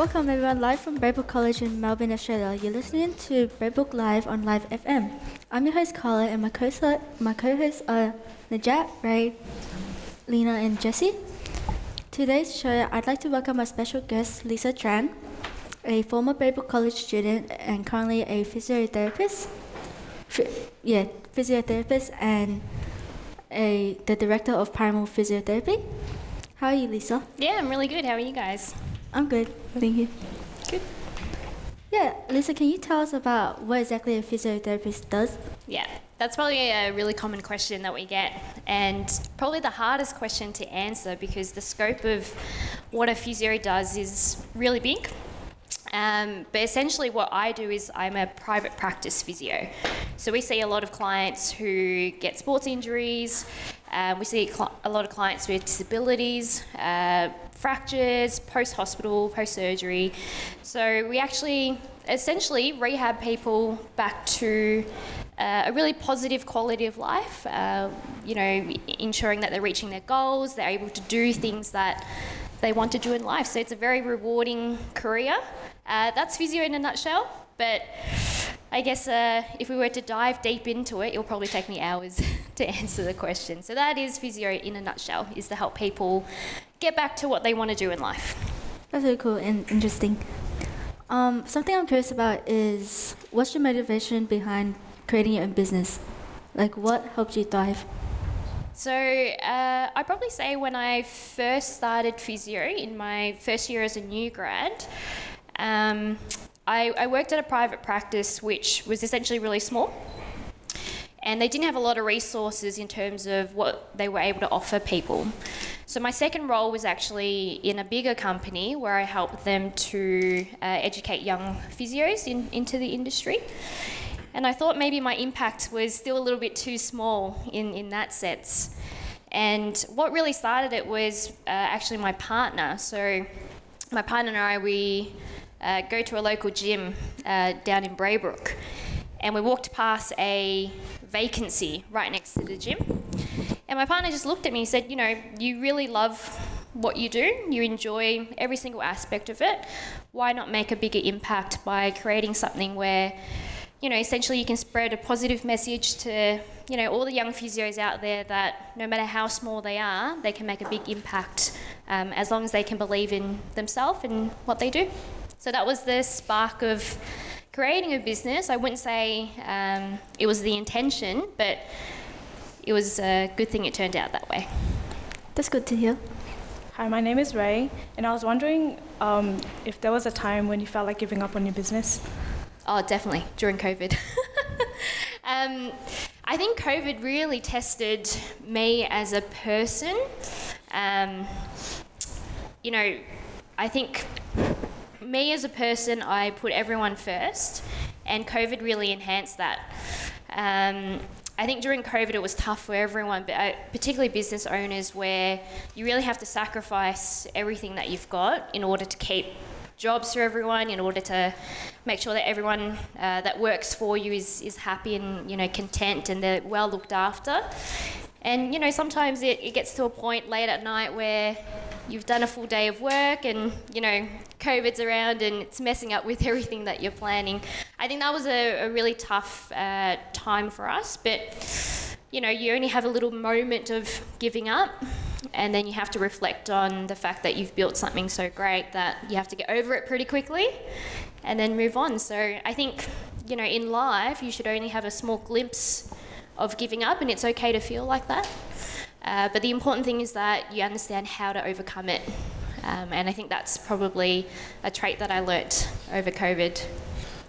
Welcome everyone live from Braybrook College in Melbourne, Australia. You're listening to Braybrook Live on Live FM. I'm your host Carla and my co my co-hosts are Najat, Ray, Lena and Jesse. Today's show I'd like to welcome our special guest Lisa Tran, a former Braybrook College student and currently a physiotherapist. Ph- yeah, physiotherapist and a the director of Primal Physiotherapy. How are you, Lisa? Yeah, I'm really good. How are you guys? I'm good, thank you. Good. Yeah, Lisa, can you tell us about what exactly a physiotherapist does? Yeah, that's probably a really common question that we get, and probably the hardest question to answer because the scope of what a physio does is really big. Um, but essentially, what I do is I'm a private practice physio. So we see a lot of clients who get sports injuries. Um, we see cl- a lot of clients with disabilities, uh, fractures, post hospital, post surgery. So we actually essentially rehab people back to uh, a really positive quality of life. Uh, you know, ensuring that they're reaching their goals, they're able to do things that they want to do in life. So it's a very rewarding career. Uh, that's physio in a nutshell, but I guess uh, if we were to dive deep into it, it'll probably take me hours to answer the question. So that is physio in a nutshell, is to help people get back to what they want to do in life. That's really cool and interesting. Um, something I'm curious about is what's your motivation behind creating your own business? Like, what helped you thrive? So uh, I'd probably say when I first started physio in my first year as a new grad, um, I, I worked at a private practice which was essentially really small. And they didn't have a lot of resources in terms of what they were able to offer people. So my second role was actually in a bigger company where I helped them to uh, educate young physios in, into the industry. And I thought maybe my impact was still a little bit too small in, in that sense. And what really started it was uh, actually my partner. So my partner and I, we uh, go to a local gym uh, down in Braybrook. And we walked past a vacancy right next to the gym. And my partner just looked at me and said, You know, you really love what you do, you enjoy every single aspect of it. Why not make a bigger impact by creating something where you know, essentially you can spread a positive message to, you know, all the young physios out there that no matter how small they are, they can make a big impact um, as long as they can believe in themselves and what they do. So that was the spark of creating a business. I wouldn't say um, it was the intention, but it was a good thing it turned out that way. That's good to hear. Hi, my name is Ray, and I was wondering um, if there was a time when you felt like giving up on your business. Oh, definitely during COVID. um, I think COVID really tested me as a person. Um, you know, I think me as a person, I put everyone first, and COVID really enhanced that. Um, I think during COVID it was tough for everyone, but uh, particularly business owners, where you really have to sacrifice everything that you've got in order to keep jobs for everyone in order to make sure that everyone uh, that works for you is, is happy and you know content and they're well looked after. And you know sometimes it, it gets to a point late at night where you've done a full day of work and you know covid's around and it's messing up with everything that you're planning i think that was a, a really tough uh, time for us but you know you only have a little moment of giving up and then you have to reflect on the fact that you've built something so great that you have to get over it pretty quickly and then move on. So I think, you know, in life, you should only have a small glimpse of giving up, and it's okay to feel like that. Uh, but the important thing is that you understand how to overcome it. Um, and I think that's probably a trait that I learnt over COVID.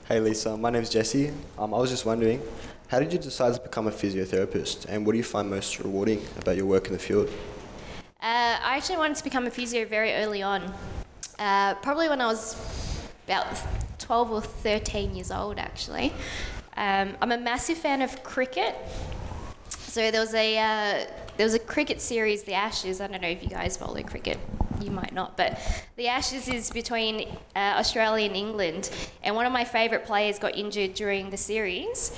Hey Lisa, my name's Jesse. Um, I was just wondering, how did you decide to become a physiotherapist, and what do you find most rewarding about your work in the field? Uh, I actually wanted to become a physio very early on, uh, probably when I was about 12 or 13 years old, actually. Um, I'm a massive fan of cricket. So there was a uh, there was a cricket series, the Ashes. I don't know if you guys follow cricket. You might not, but the Ashes is between uh, Australia and England, and one of my favourite players got injured during the series,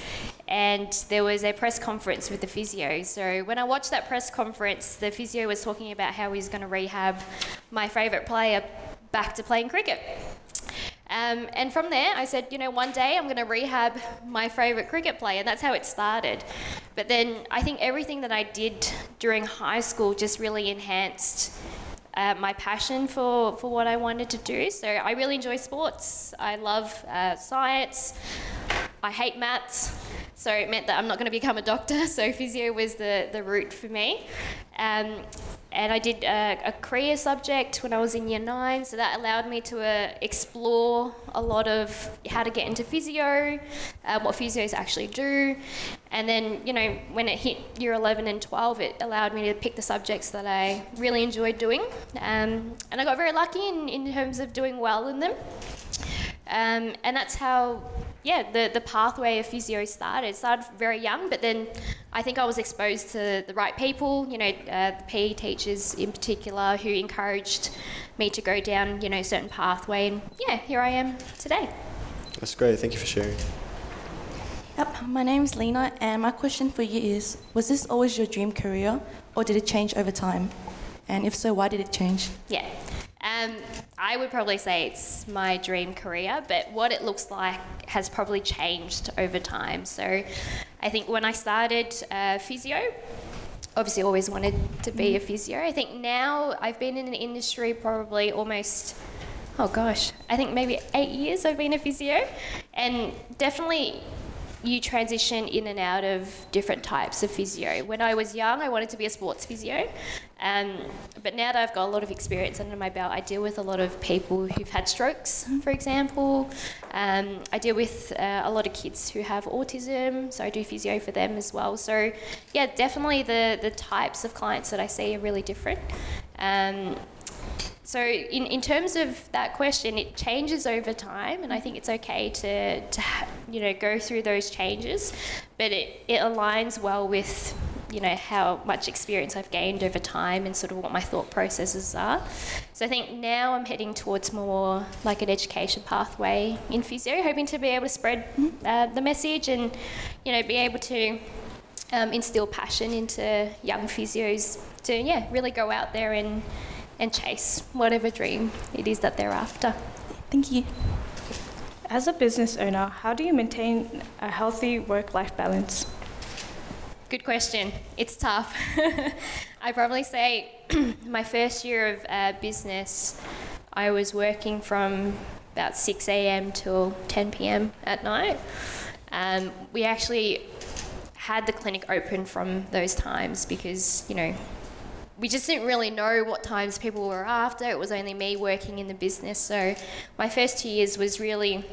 and there was a press conference with the physio. So when I watched that press conference, the physio was talking about how he's going to rehab my favourite player back to playing cricket. Um, and from there, I said, you know, one day I'm going to rehab my favourite cricket player. And that's how it started. But then I think everything that I did during high school just really enhanced uh, my passion for, for what I wanted to do. So I really enjoy sports. I love uh, science. I hate maths. So it meant that I'm not going to become a doctor. So physio was the, the route for me. Um, and I did a, a, career subject when I was in year nine, so that allowed me to uh, explore a lot of how to get into physio, uh, what physios actually do, and then you know when it hit year 11 and 12, it allowed me to pick the subjects that I really enjoyed doing, um, and I got very lucky in, in terms of doing well in them, um, and that's how yeah, the, the pathway of physio started. It started very young, but then I think I was exposed to the right people, you know, uh, the PE teachers in particular, who encouraged me to go down, you know, a certain pathway. And yeah, here I am today. That's great. Thank you for sharing. Yep, my name is Lena, and my question for you is Was this always your dream career, or did it change over time? And if so, why did it change? Yeah. Um, I would probably say it's my dream career, but what it looks like has probably changed over time. So I think when I started uh, physio, obviously always wanted to be a physio. I think now I've been in the industry probably almost, oh gosh, I think maybe eight years I've been a physio, and definitely you transition in and out of different types of physio. When I was young, I wanted to be a sports physio, um, but now that I've got a lot of experience under my belt, I deal with a lot of people who've had strokes, for example. Um, I deal with uh, a lot of kids who have autism, so I do physio for them as well. So, yeah, definitely the, the types of clients that I see are really different. Um, so in, in terms of that question, it changes over time, and I think it's okay to, to you know go through those changes, but it, it aligns well with you know how much experience I've gained over time and sort of what my thought processes are. So I think now I'm heading towards more like an education pathway in physio, hoping to be able to spread uh, the message and you know be able to um, instill passion into young physios to yeah really go out there and and chase whatever dream it is that they're after. Thank you. As a business owner, how do you maintain a healthy work life balance? Good question. It's tough. I probably say my first year of uh, business, I was working from about 6 a.m. till 10 p.m. at night. Um, we actually had the clinic open from those times because, you know, we just didn't really know what times people were after. It was only me working in the business. So my first two years was really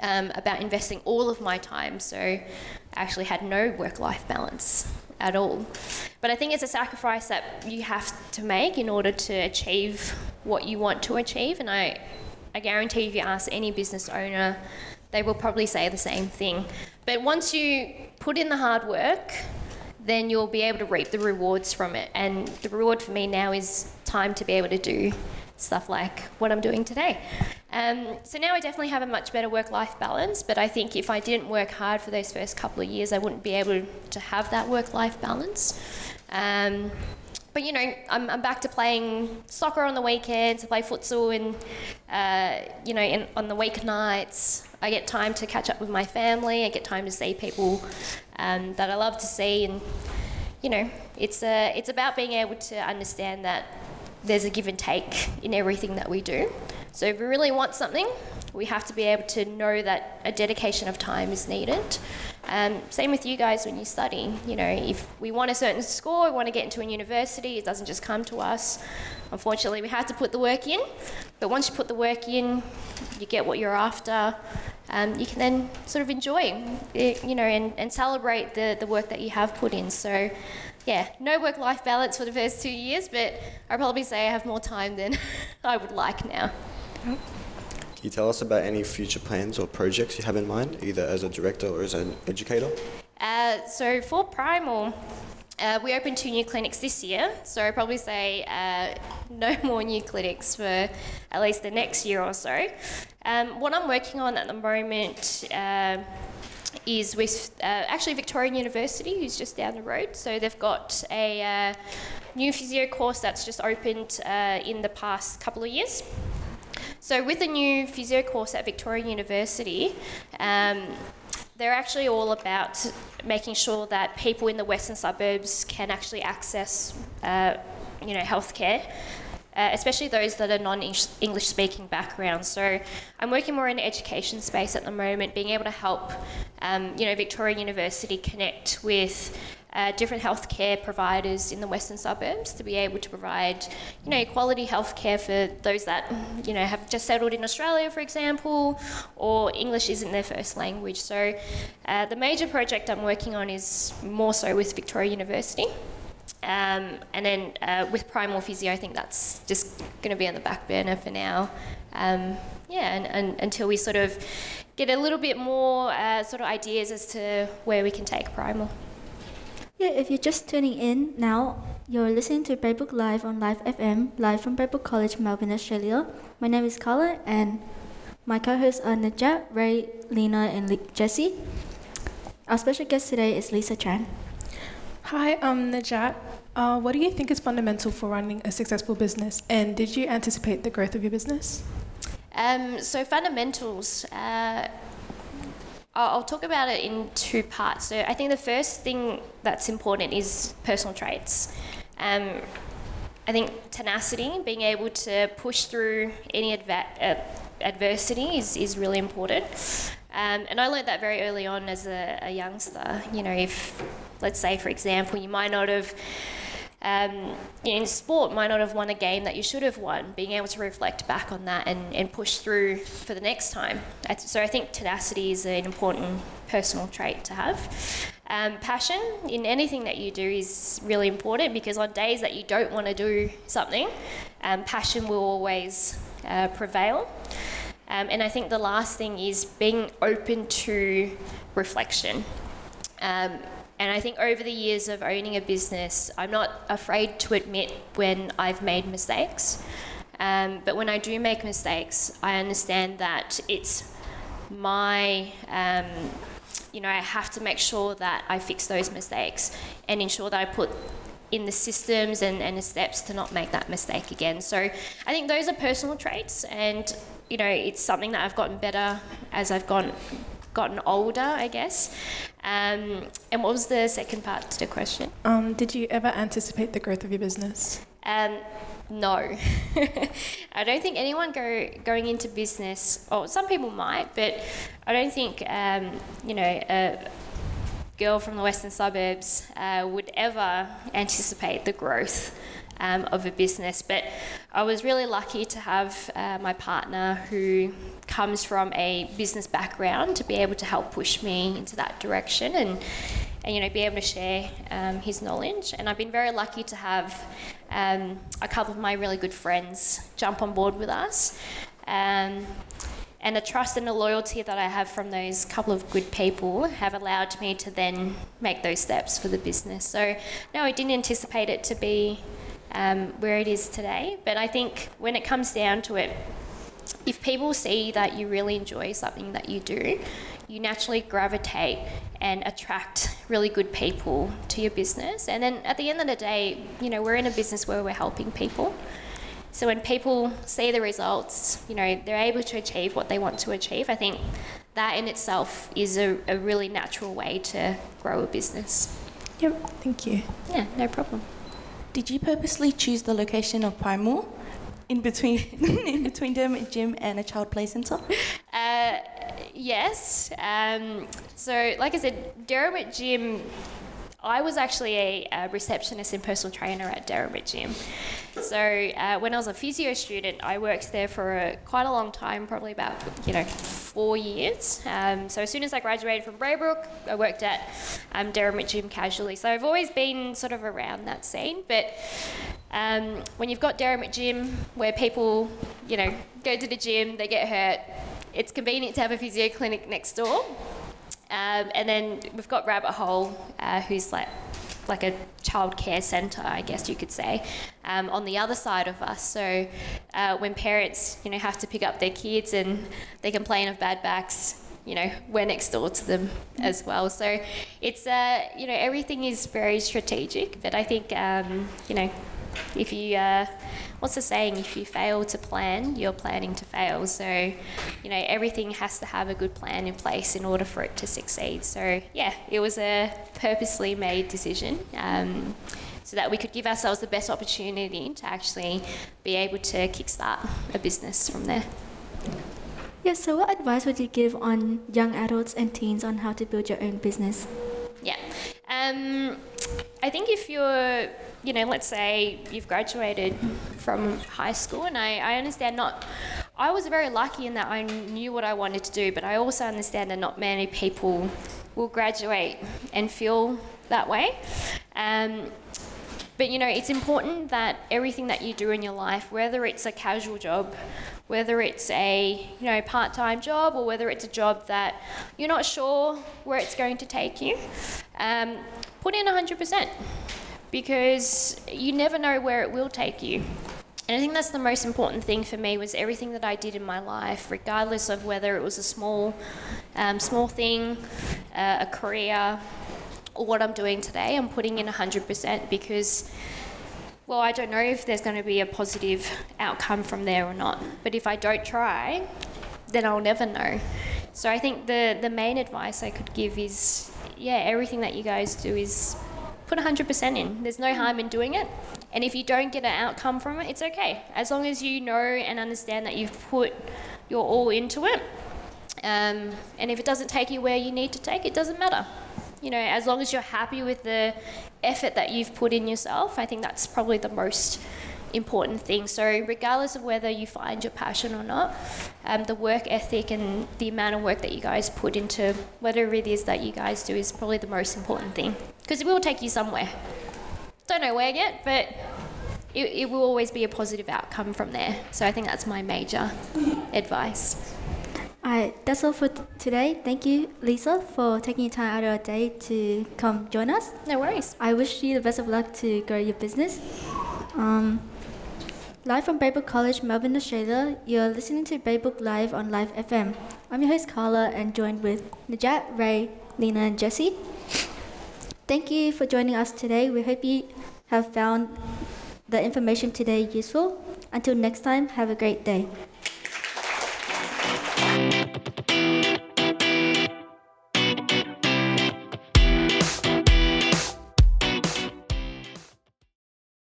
um, about investing all of my time. So I actually had no work life balance at all. But I think it's a sacrifice that you have to make in order to achieve what you want to achieve. And I, I guarantee if you ask any business owner, they will probably say the same thing. But once you put in the hard work, then you'll be able to reap the rewards from it. And the reward for me now is time to be able to do stuff like what I'm doing today. Um, so now I definitely have a much better work life balance, but I think if I didn't work hard for those first couple of years, I wouldn't be able to have that work life balance. Um, but you know, I'm, I'm back to playing soccer on the weekends. I play futsal and uh, you know, in, on the weeknights. I get time to catch up with my family. I get time to see people um, that I love to see, and you know, it's a, it's about being able to understand that there's a give and take in everything that we do. So if we really want something, we have to be able to know that a dedication of time is needed. Um, same with you guys when you study. You know, if we want a certain score, we want to get into a university, it doesn't just come to us. Unfortunately, we have to put the work in. But once you put the work in, you get what you're after. Um, you can then sort of enjoy, it, you know, and, and celebrate the, the work that you have put in. So, yeah, no work life balance for the first two years, but I'd probably say I have more time than I would like now. You tell us about any future plans or projects you have in mind, either as a director or as an educator? Uh, so for Primal, uh, we opened two new clinics this year, so I'd probably say uh, no more new clinics for at least the next year or so. Um, what I'm working on at the moment uh, is with uh, actually Victorian University, who's just down the road. So they've got a uh, new physio course that's just opened uh, in the past couple of years. So with the new physio course at Victoria University, um, they're actually all about making sure that people in the western suburbs can actually access, uh, you know, healthcare. Uh, especially those that are non-English speaking backgrounds. So I'm working more in the education space at the moment, being able to help, um, you know, Victoria University connect with uh, different healthcare providers in the western suburbs to be able to provide, you know, quality healthcare for those that, you know, have just settled in Australia, for example, or English isn't their first language. So uh, the major project I'm working on is more so with Victoria University. Um, and then uh, with Primal Physio, I think that's just going to be on the back burner for now. Um, yeah, and, and, until we sort of get a little bit more uh, sort of ideas as to where we can take Primal. Yeah, if you're just tuning in now, you're listening to Braybrook Live on Live FM, live from Braybrook College, Melbourne, Australia. My name is Carla, and my co-hosts are Najat, Ray, Lena, and Le- Jesse. Our special guest today is Lisa Tran. Hi, I'm Najat. Uh, what do you think is fundamental for running a successful business, and did you anticipate the growth of your business? Um, so fundamentals. Uh, I'll talk about it in two parts. So I think the first thing that's important is personal traits. Um, I think tenacity, being able to push through any uh, adversity, is, is really important. Um, and I learned that very early on as a, a youngster. You know, if, let's say, for example, you might not have um, in sport might not have won a game that you should have won, being able to reflect back on that and, and push through for the next time. So I think tenacity is an important personal trait to have. Um, passion in anything that you do is really important because on days that you don't want to do something, um, passion will always uh, prevail. Um, and I think the last thing is being open to reflection. Um, and I think over the years of owning a business, I'm not afraid to admit when I've made mistakes. Um, but when I do make mistakes, I understand that it's my, um, you know, I have to make sure that I fix those mistakes and ensure that I put in the systems and, and the steps to not make that mistake again. So I think those are personal traits, and you know, it's something that I've gotten better as I've gone gotten older, I guess. Um, and what was the second part to the question? Um, did you ever anticipate the growth of your business? Um, no. I don't think anyone go, going into business, or some people might, but I don't think, um, you know, a girl from the western suburbs uh, would ever anticipate the growth um, of a business. But I was really lucky to have uh, my partner who comes from a business background to be able to help push me into that direction and and you know be able to share um, his knowledge. And I've been very lucky to have um, a couple of my really good friends jump on board with us. Um, and the trust and the loyalty that I have from those couple of good people have allowed me to then make those steps for the business. So, no, I didn't anticipate it to be um, where it is today. But I think when it comes down to it, if people see that you really enjoy something that you do, you naturally gravitate and attract really good people to your business. And then at the end of the day, you know, we're in a business where we're helping people. So when people see the results, you know, they're able to achieve what they want to achieve. I think that in itself is a, a really natural way to grow a business. Yep, thank you. Yeah, no problem. Did you purposely choose the location of Primal in between in between Dermot Gym and a child play centre? Uh, yes. Um, so, like I said, Dermot Gym. I was actually a, a, receptionist and personal trainer at Dermot Gym. So uh, when I was a physio student, I worked there for a, quite a long time, probably about you know four years. Um, so as soon as I graduated from Braybrook, I worked at um, Dermot Gym casually. So I've always been sort of around that scene, but um, when you've got Dermot Gym, where people, you know, go to the gym, they get hurt, it's convenient to have a physio clinic next door. Um, and then we've got Rabbit Hole, uh, who's like like a childcare centre, I guess you could say, um, on the other side of us. So uh, when parents, you know, have to pick up their kids and they complain of bad backs, you know, we're next door to them as well. So it's, uh, you know, everything is very strategic, but I think, um, you know, If you, uh, what's the saying? If you fail to plan, you're planning to fail. So, you know, everything has to have a good plan in place in order for it to succeed. So, yeah, it was a purposely made decision. Um, so that we could give ourselves the best opportunity to actually be able to kickstart a business from there. Yeah, so what advice would you give on young adults and teens on how to build your own business? Yeah. Um, I think if you're, you know, let's say you've graduated from high school, and I, I understand not, I was very lucky in that I knew what I wanted to do, but I also understand that not many people will graduate and feel that way. Um, but you know, it's important that everything that you do in your life, whether it's a casual job, whether it's a you know part-time job, or whether it's a job that you're not sure where it's going to take you, um, put in 100% because you never know where it will take you. And I think that's the most important thing for me was everything that I did in my life, regardless of whether it was a small, um, small thing, uh, a career, or what I'm doing today, I'm putting in 100% because, well, I don't know if there's going to be a positive outcome from there or not. But if I don't try, then I'll never know. So I think the, the main advice I could give is yeah, everything that you guys do is put 100% in. There's no harm in doing it. And if you don't get an outcome from it, it's okay. As long as you know and understand that you've put your all into it. Um, and if it doesn't take you where you need to take, it doesn't matter. You know, as long as you're happy with the effort that you've put in yourself, I think that's probably the most important thing. So, regardless of whether you find your passion or not, um, the work ethic and the amount of work that you guys put into whatever it is that you guys do is probably the most important thing because it will take you somewhere. Don't know where yet, but it, it will always be a positive outcome from there. So, I think that's my major advice. Alright, that's all for t- today. Thank you, Lisa, for taking time out of your day to come join us. No worries. I wish you the best of luck to grow your business. Um, live from Braybrook College, Melbourne, Australia, you're listening to Braybrook Live on Live FM. I'm your host Carla and joined with Najat, Ray, Lena, and Jesse. Thank you for joining us today. We hope you have found the information today useful. Until next time, have a great day.